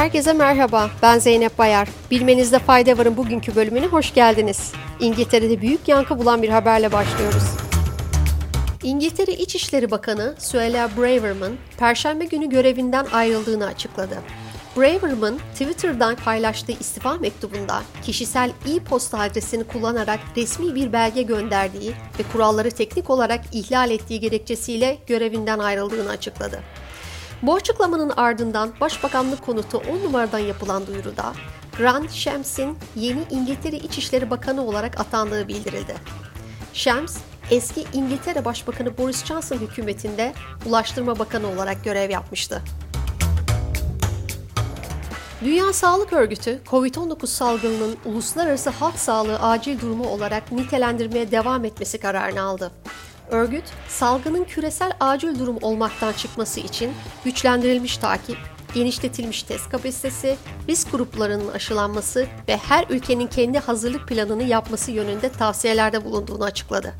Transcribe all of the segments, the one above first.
Herkese merhaba, ben Zeynep Bayar. Bilmenizde fayda varın bugünkü bölümüne hoş geldiniz. İngiltere'de büyük yankı bulan bir haberle başlıyoruz. İngiltere İçişleri Bakanı Suella Braverman, Perşembe günü görevinden ayrıldığını açıkladı. Braverman, Twitter'dan paylaştığı istifa mektubunda kişisel e-posta adresini kullanarak resmi bir belge gönderdiği ve kuralları teknik olarak ihlal ettiği gerekçesiyle görevinden ayrıldığını açıkladı. Bu açıklamanın ardından Başbakanlık konutu 10 numaradan yapılan duyuruda Grant Shams'in yeni İngiltere İçişleri Bakanı olarak atandığı bildirildi. Shams, eski İngiltere Başbakanı Boris Johnson hükümetinde Ulaştırma Bakanı olarak görev yapmıştı. Dünya Sağlık Örgütü, COVID-19 salgınının uluslararası halk sağlığı acil durumu olarak nitelendirmeye devam etmesi kararını aldı. Örgüt, salgının küresel acil durum olmaktan çıkması için güçlendirilmiş takip, genişletilmiş test kapasitesi, risk gruplarının aşılanması ve her ülkenin kendi hazırlık planını yapması yönünde tavsiyelerde bulunduğunu açıkladı.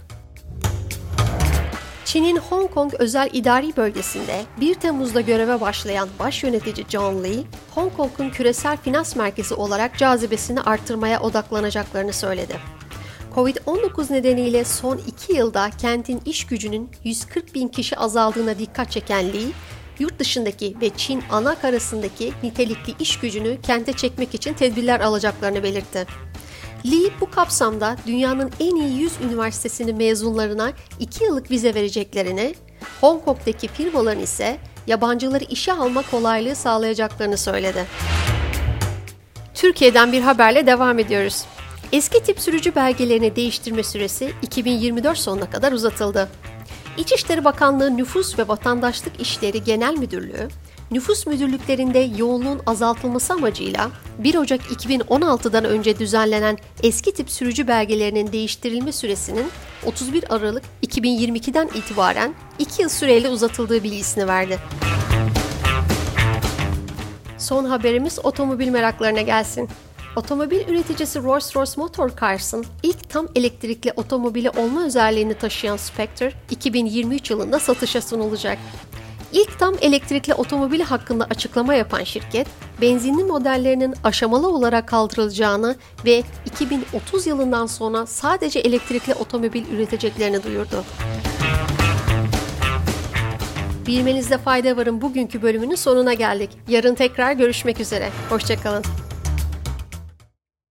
Çin'in Hong Kong özel idari bölgesinde 1 Temmuz'da göreve başlayan baş yönetici John Lee, Hong Kong'un küresel finans merkezi olarak cazibesini artırmaya odaklanacaklarını söyledi. Covid-19 nedeniyle son iki yılda kentin iş gücünün 140 bin kişi azaldığına dikkat çeken Lee, yurt dışındaki ve Çin ana karasındaki nitelikli iş gücünü kente çekmek için tedbirler alacaklarını belirtti. Lee bu kapsamda dünyanın en iyi 100 üniversitesinin mezunlarına 2 yıllık vize vereceklerini, Hong Kong'daki firmaların ise yabancıları işe alma kolaylığı sağlayacaklarını söyledi. Türkiye'den bir haberle devam ediyoruz. Eski tip sürücü belgelerini değiştirme süresi 2024 sonuna kadar uzatıldı. İçişleri Bakanlığı Nüfus ve Vatandaşlık İşleri Genel Müdürlüğü, nüfus müdürlüklerinde yoğunluğun azaltılması amacıyla 1 Ocak 2016'dan önce düzenlenen eski tip sürücü belgelerinin değiştirilme süresinin 31 Aralık 2022'den itibaren 2 yıl süreyle uzatıldığı bilgisini verdi. Son haberimiz otomobil meraklarına gelsin. Otomobil üreticisi Rolls-Royce Motor Cars'ın ilk tam elektrikli otomobili olma özelliğini taşıyan Spectre 2023 yılında satışa sunulacak. İlk tam elektrikli otomobili hakkında açıklama yapan şirket, benzinli modellerinin aşamalı olarak kaldırılacağını ve 2030 yılından sonra sadece elektrikli otomobil üreteceklerini duyurdu. Bilmenizde fayda varın bugünkü bölümünün sonuna geldik. Yarın tekrar görüşmek üzere. Hoşçakalın.